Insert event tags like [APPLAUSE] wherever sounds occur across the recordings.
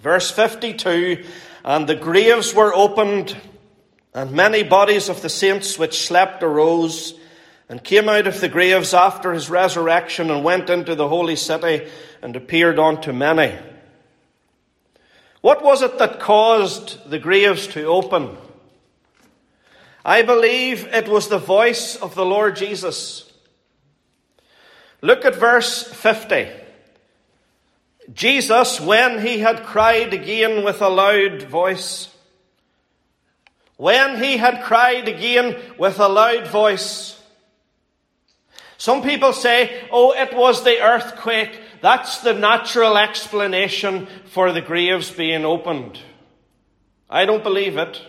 Verse 52 And the graves were opened, and many bodies of the saints which slept arose and came out of the graves after his resurrection and went into the holy city and appeared unto many. What was it that caused the graves to open? I believe it was the voice of the Lord Jesus. Look at verse 50. Jesus, when he had cried again with a loud voice, when he had cried again with a loud voice, some people say, oh, it was the earthquake. That's the natural explanation for the graves being opened. I don't believe it.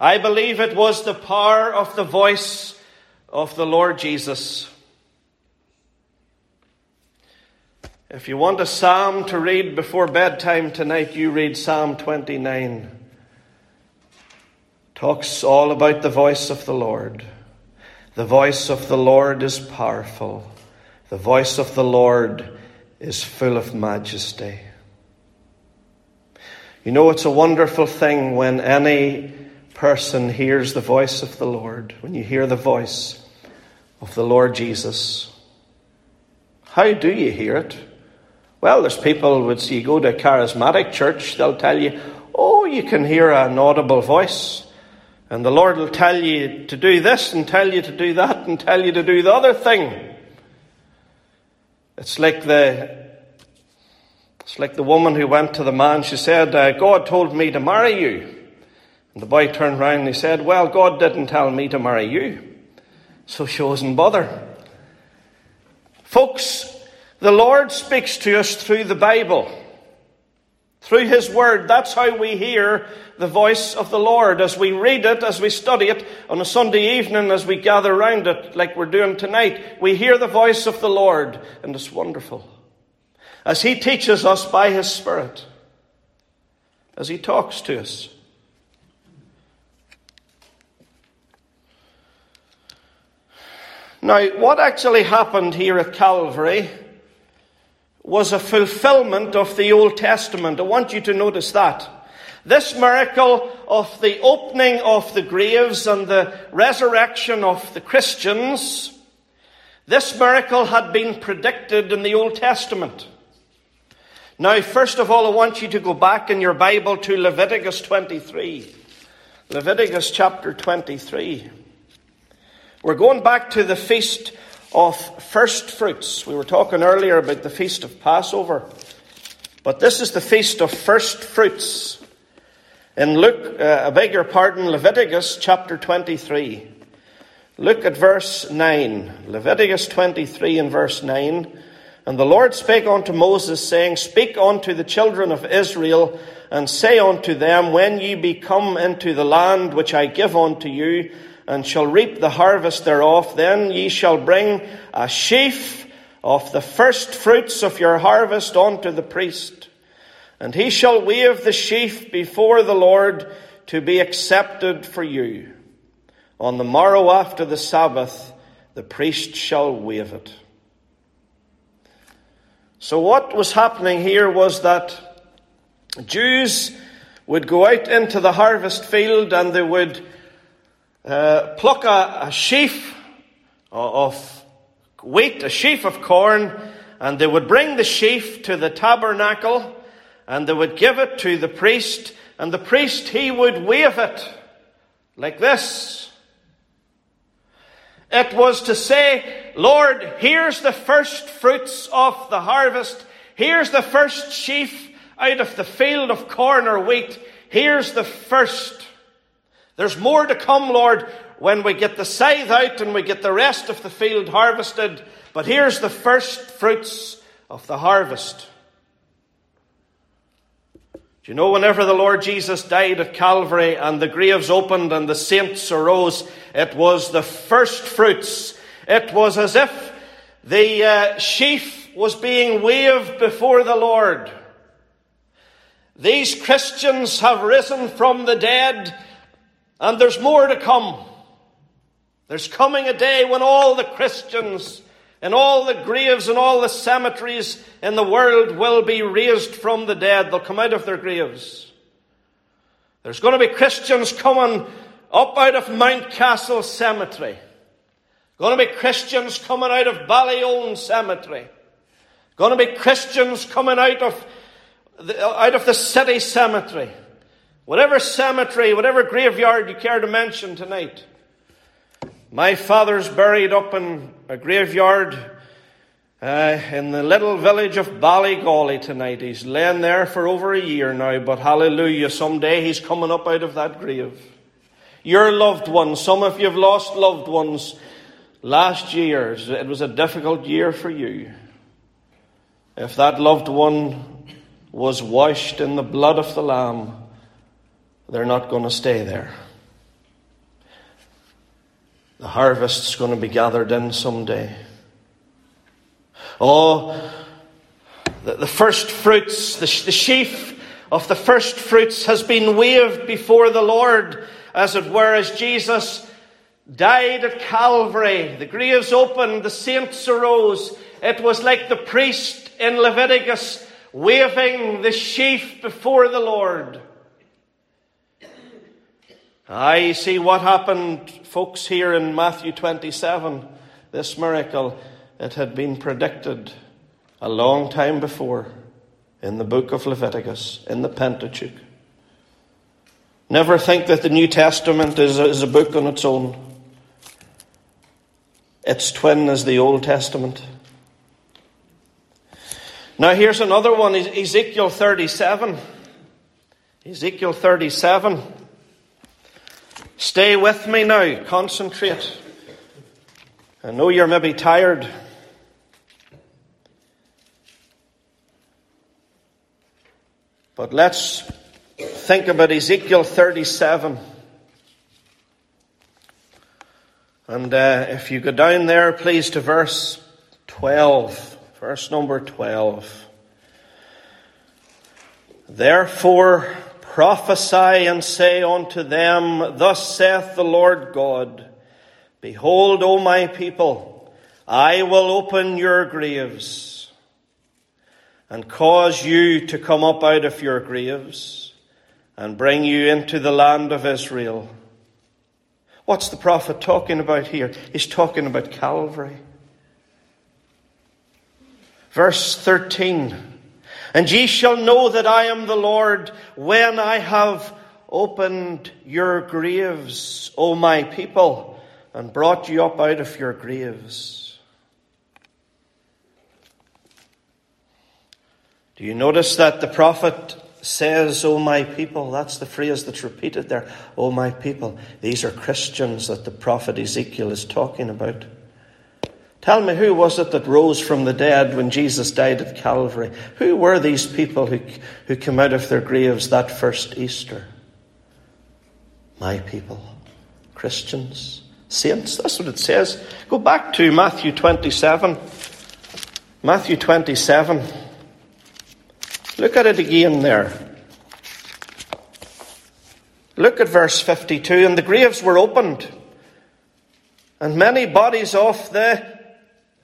I believe it was the power of the voice of the Lord Jesus. If you want a psalm to read before bedtime tonight, you read Psalm 29. Talks all about the voice of the Lord. The voice of the Lord is powerful. The voice of the Lord is full of majesty. You know, it's a wonderful thing when any person hears the voice of the Lord, when you hear the voice of the Lord Jesus. How do you hear it? Well, there's people would you go to a charismatic church, they'll tell you, oh, you can hear an audible voice. And the Lord will tell you to do this and tell you to do that and tell you to do the other thing. It's like the it's like the woman who went to the man. She said, uh, "God told me to marry you." And the boy turned round and he said, "Well, God didn't tell me to marry you, so she wasn't bother." Folks, the Lord speaks to us through the Bible, through His Word. That's how we hear the voice of the Lord as we read it, as we study it on a Sunday evening, as we gather around it, like we're doing tonight. We hear the voice of the Lord, and it's wonderful. As He teaches us by His Spirit, as He talks to us. Now, what actually happened here at Calvary was a fulfillment of the Old Testament. I want you to notice that. This miracle of the opening of the graves and the resurrection of the Christians, this miracle had been predicted in the Old Testament. Now, first of all, I want you to go back in your Bible to Leviticus 23. Leviticus chapter 23. We're going back to the feast of first fruits. We were talking earlier about the feast of Passover, but this is the feast of first fruits. In Luke, uh, I beg your pardon, Leviticus chapter 23. Look at verse 9. Leviticus 23 and verse 9. And the Lord spake unto Moses, saying, Speak unto the children of Israel, and say unto them, When ye be come into the land which I give unto you, and shall reap the harvest thereof, then ye shall bring a sheaf of the first fruits of your harvest unto the priest. And he shall wave the sheaf before the Lord to be accepted for you. On the morrow after the Sabbath, the priest shall wave it. So, what was happening here was that Jews would go out into the harvest field and they would uh, pluck a, a sheaf of wheat, a sheaf of corn, and they would bring the sheaf to the tabernacle, and they would give it to the priest, and the priest, he would wave it like this. It was to say, Lord, here's the first fruits of the harvest. Here's the first sheaf out of the field of corn or wheat. Here's the first. There's more to come, Lord, when we get the scythe out and we get the rest of the field harvested. But here's the first fruits of the harvest. Do you know, whenever the Lord Jesus died at Calvary and the graves opened and the saints arose, it was the first fruits. It was as if the uh, sheaf was being waved before the Lord. These Christians have risen from the dead and there's more to come. There's coming a day when all the Christians And all the graves and all the cemeteries in the world will be raised from the dead. They'll come out of their graves. There's going to be Christians coming up out of Mount Mountcastle Cemetery. Going to be Christians coming out of Ballyoan Cemetery. Going to be Christians coming out of the, out of the city cemetery. Whatever cemetery, whatever graveyard you care to mention tonight. My father's buried up in a graveyard uh, in the little village of Ballygawley tonight. He's laying there for over a year now, but hallelujah, someday he's coming up out of that grave. Your loved ones, some of you have lost loved ones last year. It was a difficult year for you. If that loved one was washed in the blood of the Lamb, they're not going to stay there. The harvest's going to be gathered in someday. Oh, the, the first fruits, the, the sheaf of the first fruits has been waved before the Lord, as it were, as Jesus died at Calvary. The graves opened, the saints arose. It was like the priest in Leviticus waving the sheaf before the Lord. I see what happened, folks, here in Matthew 27. This miracle, it had been predicted a long time before in the book of Leviticus, in the Pentateuch. Never think that the New Testament is a, is a book on its own. Its twin is the Old Testament. Now, here's another one Ezekiel 37. Ezekiel 37. Stay with me now. Concentrate. I know you're maybe tired. But let's think about Ezekiel 37. And uh, if you go down there, please, to verse 12. Verse number 12. Therefore, Prophesy and say unto them, Thus saith the Lord God, Behold, O my people, I will open your graves and cause you to come up out of your graves and bring you into the land of Israel. What's the prophet talking about here? He's talking about Calvary. Verse 13. And ye shall know that I am the Lord when I have opened your graves, O my people, and brought you up out of your graves. Do you notice that the prophet says, O my people? That's the phrase that's repeated there. O my people. These are Christians that the prophet Ezekiel is talking about. Tell me, who was it that rose from the dead when Jesus died at Calvary? Who were these people who, who came out of their graves that first Easter? My people, Christians, saints. That's what it says. Go back to Matthew 27. Matthew 27. Look at it again there. Look at verse 52. And the graves were opened, and many bodies of the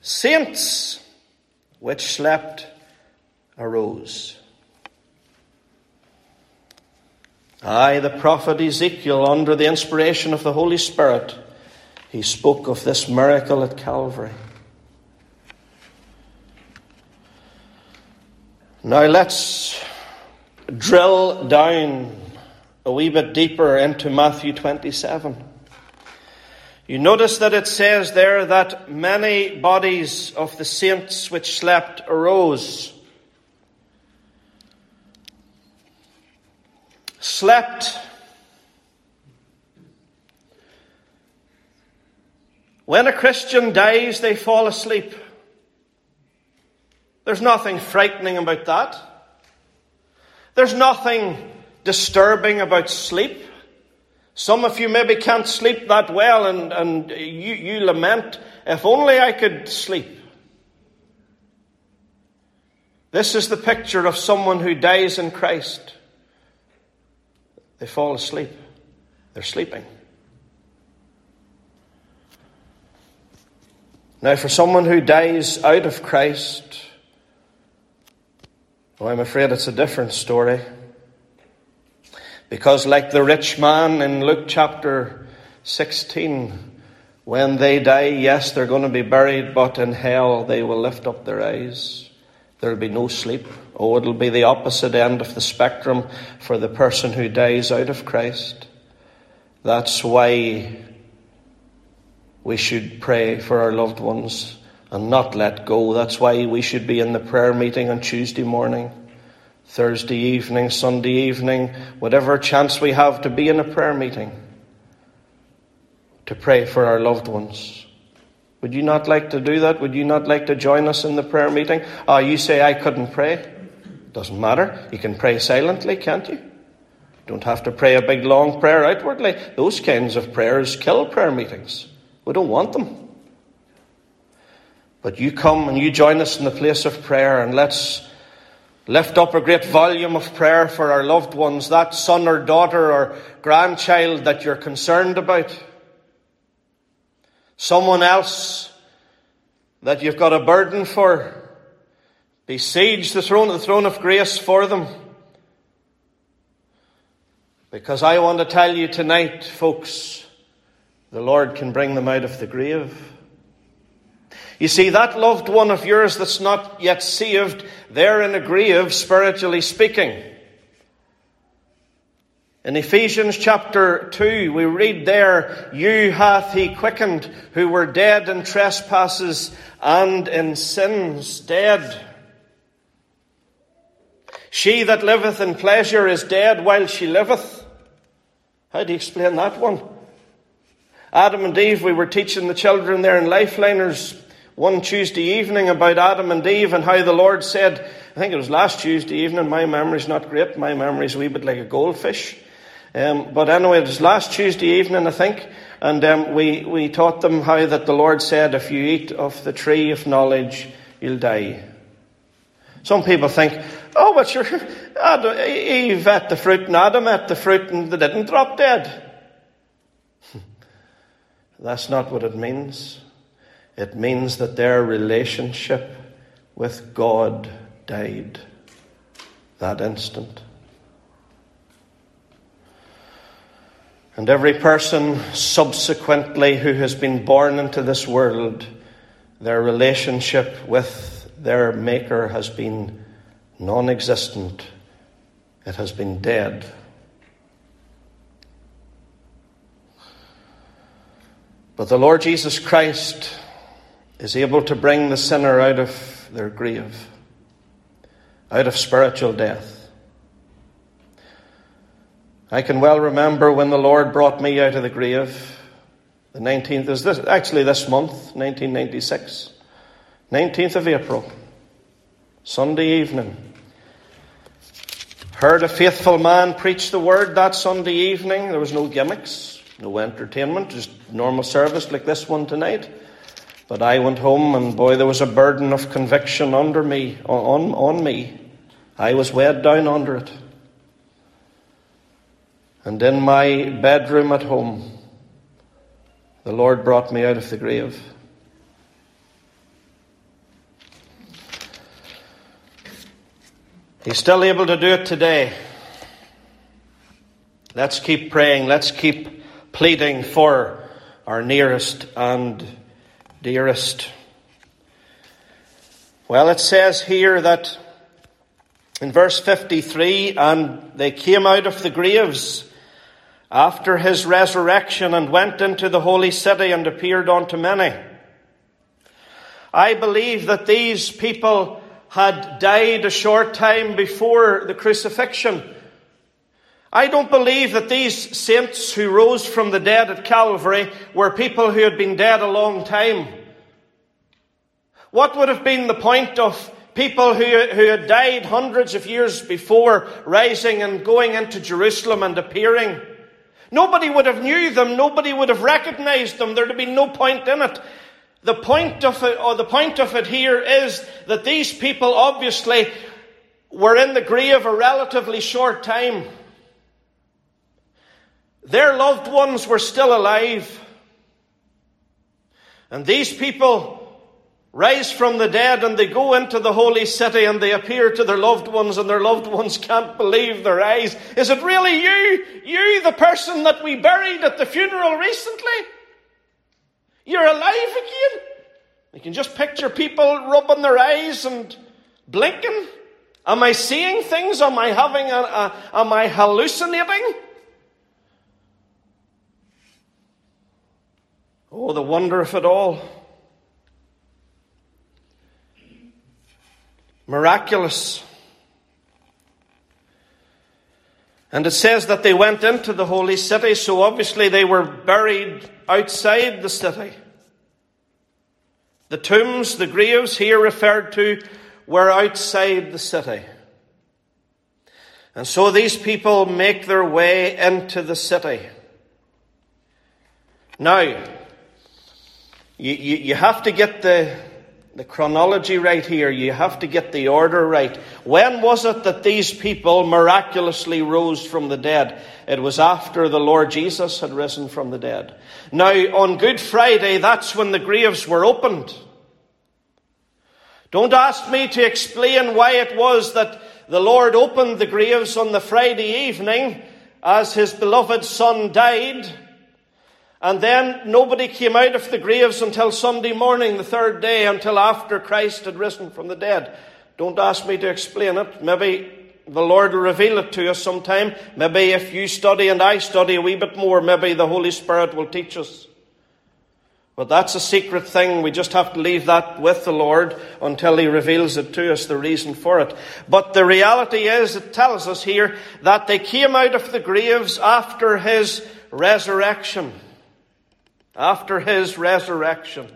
Saints which slept arose. I, the prophet Ezekiel, under the inspiration of the Holy Spirit, he spoke of this miracle at Calvary. Now let's drill down a wee bit deeper into Matthew 27. You notice that it says there that many bodies of the saints which slept arose. Slept. When a Christian dies, they fall asleep. There's nothing frightening about that. There's nothing disturbing about sleep. Some of you maybe can't sleep that well and, and you, you lament, if only I could sleep. This is the picture of someone who dies in Christ. They fall asleep. They're sleeping. Now, for someone who dies out of Christ, well, I'm afraid it's a different story. Because, like the rich man in Luke chapter 16, when they die, yes, they're going to be buried, but in hell they will lift up their eyes. There'll be no sleep. Oh, it'll be the opposite end of the spectrum for the person who dies out of Christ. That's why we should pray for our loved ones and not let go. That's why we should be in the prayer meeting on Tuesday morning, Thursday evening, Sunday evening, whatever chance we have to be in a prayer meeting to pray for our loved ones. Would you not like to do that? Would you not like to join us in the prayer meeting? Ah, you say I couldn't pray. Doesn't matter. You can pray silently, can't you? Don't have to pray a big long prayer outwardly. Those kinds of prayers kill prayer meetings. We don't want them. But you come and you join us in the place of prayer and let's lift up a great volume of prayer for our loved ones, that son or daughter or grandchild that you're concerned about someone else that you've got a burden for. Besiege the throne, the throne of grace for them. Because I want to tell you tonight, folks, the Lord can bring them out of the grave. You see, that loved one of yours that's not yet saved, they're in a grave, spiritually speaking. In Ephesians chapter 2, we read there, You hath he quickened who were dead in trespasses and in sins, dead. She that liveth in pleasure is dead while she liveth. How do you explain that one? Adam and Eve, we were teaching the children there in Lifeliners one Tuesday evening about Adam and Eve and how the Lord said, I think it was last Tuesday evening, my memory's not great, my memory's a wee bit like a goldfish. Um, but anyway, it was last Tuesday evening, I think, and um, we, we taught them how that the Lord said, if you eat of the tree of knowledge, you'll die. Some people think, oh, but sure, [LAUGHS] Eve ate the fruit and Adam ate the fruit and they didn't drop dead. That's not what it means. It means that their relationship with God died that instant. And every person subsequently who has been born into this world, their relationship with their Maker has been non existent, it has been dead. But the Lord Jesus Christ is able to bring the sinner out of their grave, out of spiritual death. I can well remember when the Lord brought me out of the grave. The 19th is this, actually this month, 1996. 19th of April, Sunday evening. Heard a faithful man preach the word that Sunday evening. There was no gimmicks, no entertainment, just normal service like this one tonight. But I went home and boy, there was a burden of conviction under me, on, on me. I was weighed down under it. And in my bedroom at home, the Lord brought me out of the grave. He's still able to do it today. Let's keep praying. Let's keep pleading for our nearest and dearest. Well, it says here that in verse 53 and they came out of the graves after his resurrection and went into the holy city and appeared unto many. I believe that these people had died a short time before the crucifixion. I don't believe that these saints who rose from the dead at Calvary were people who had been dead a long time. What would have been the point of people who, who had died hundreds of years before rising and going into Jerusalem and appearing? Nobody would have knew them. Nobody would have recognized them. There'd have been no point in it. The point of it, or the point of it here is that these people obviously were in the grave a relatively short time. Their loved ones were still alive. And these people rise from the dead and they go into the holy city and they appear to their loved ones and their loved ones can't believe their eyes. Is it really you? You, the person that we buried at the funeral recently? You're alive again? You can just picture people rubbing their eyes and blinking. Am I seeing things? Am I having a, a am I hallucinating? Oh, the wonder of it all. Miraculous. And it says that they went into the holy city, so obviously they were buried outside the city. The tombs, the graves here referred to, were outside the city. And so these people make their way into the city. Now, you, you, you have to get the, the chronology right here. You have to get the order right. When was it that these people miraculously rose from the dead? It was after the Lord Jesus had risen from the dead. Now, on Good Friday, that's when the graves were opened. Don't ask me to explain why it was that the Lord opened the graves on the Friday evening as his beloved son died. And then nobody came out of the graves until Sunday morning, the third day, until after Christ had risen from the dead. Don't ask me to explain it. Maybe the Lord will reveal it to us sometime. Maybe if you study and I study a wee bit more, maybe the Holy Spirit will teach us. But that's a secret thing. We just have to leave that with the Lord until He reveals it to us, the reason for it. But the reality is, it tells us here that they came out of the graves after His resurrection. After His resurrection.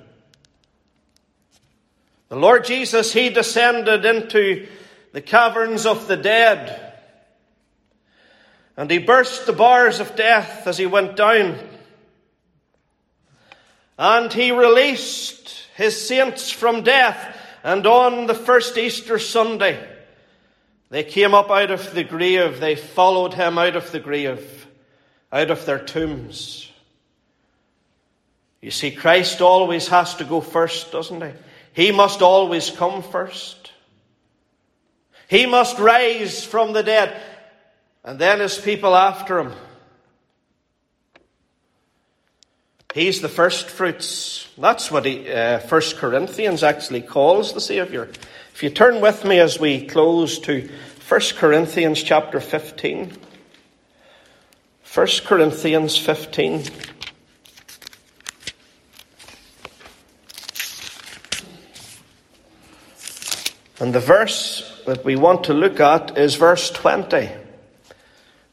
The Lord Jesus, He descended into the caverns of the dead. And He burst the bars of death as He went down and he released his saints from death. And on the first Easter Sunday, they came up out of the grave. They followed him out of the grave, out of their tombs. You see, Christ always has to go first, doesn't he? He must always come first. He must rise from the dead, and then his people after him. He's the first fruits. That's what he, uh, 1 Corinthians actually calls the Saviour. If you turn with me as we close to 1 Corinthians chapter 15. 1 Corinthians 15. And the verse that we want to look at is verse 20.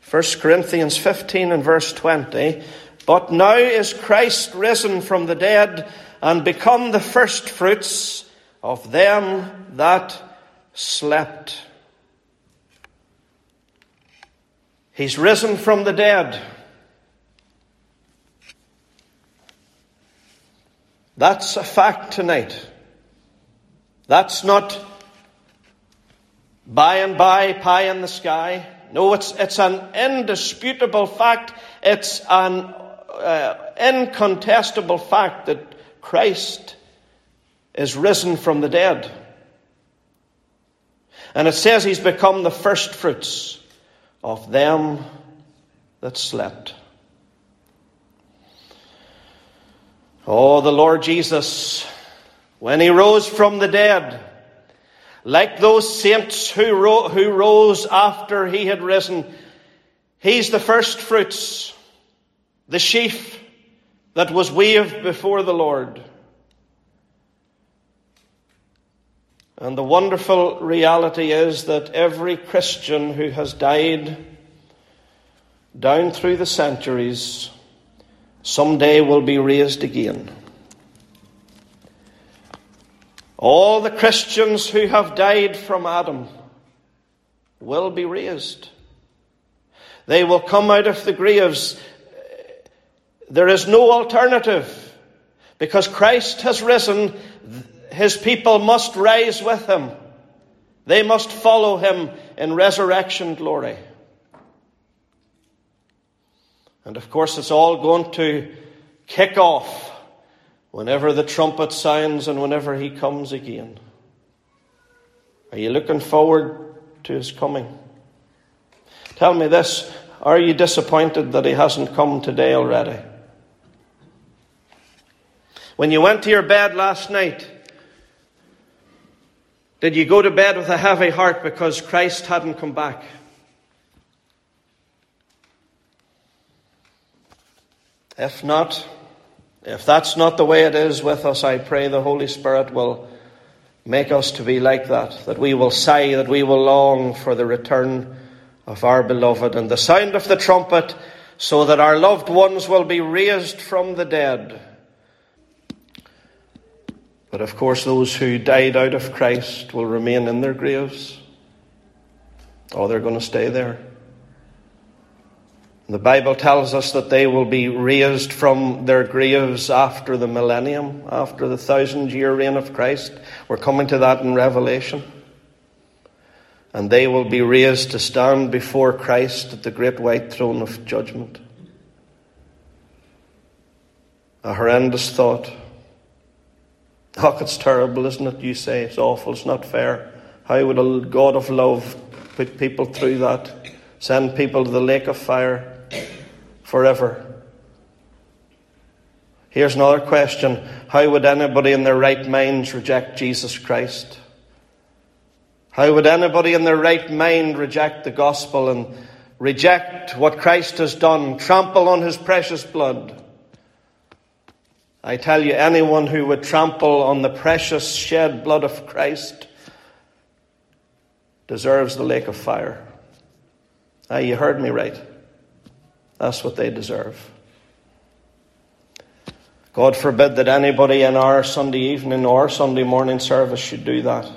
1 Corinthians 15 and verse 20. But now is Christ risen from the dead and become the firstfruits of them that slept. He's risen from the dead. That's a fact tonight. That's not by and by, pie in the sky. No, it's, it's an indisputable fact. It's an uh, incontestable fact that Christ is risen from the dead. And it says he's become the firstfruits of them that slept. Oh, the Lord Jesus, when he rose from the dead, like those saints who, ro- who rose after he had risen, he's the first fruits, the sheaf that was waved before the Lord. And the wonderful reality is that every Christian who has died down through the centuries someday will be raised again. All the Christians who have died from Adam will be raised. They will come out of the graves there is no alternative. Because Christ has risen, his people must rise with him. They must follow him in resurrection glory. And of course, it's all going to kick off whenever the trumpet sounds and whenever he comes again? Are you looking forward to his coming? Tell me this are you disappointed that he hasn't come today already? When you went to your bed last night, did you go to bed with a heavy heart because Christ hadn't come back? If not, if that's not the way it is with us, I pray the Holy Spirit will make us to be like that, that we will sigh, that we will long for the return of our beloved and the sound of the trumpet, so that our loved ones will be raised from the dead. But of course, those who died out of Christ will remain in their graves. Oh, they're going to stay there. The Bible tells us that they will be raised from their graves after the millennium, after the thousand year reign of Christ. We're coming to that in Revelation. And they will be raised to stand before Christ at the great white throne of judgment. A horrendous thought. Oh, it's terrible, isn't it? You say it's awful, it's not fair. How would a God of love put people through that? Send people to the lake of fire? Forever. Here's another question How would anybody in their right minds reject Jesus Christ? How would anybody in their right mind reject the gospel and reject what Christ has done, trample on his precious blood? I tell you, anyone who would trample on the precious shed blood of Christ deserves the lake of fire. Ah, you heard me right. That's what they deserve. God forbid that anybody in our Sunday evening or Sunday morning service should do that.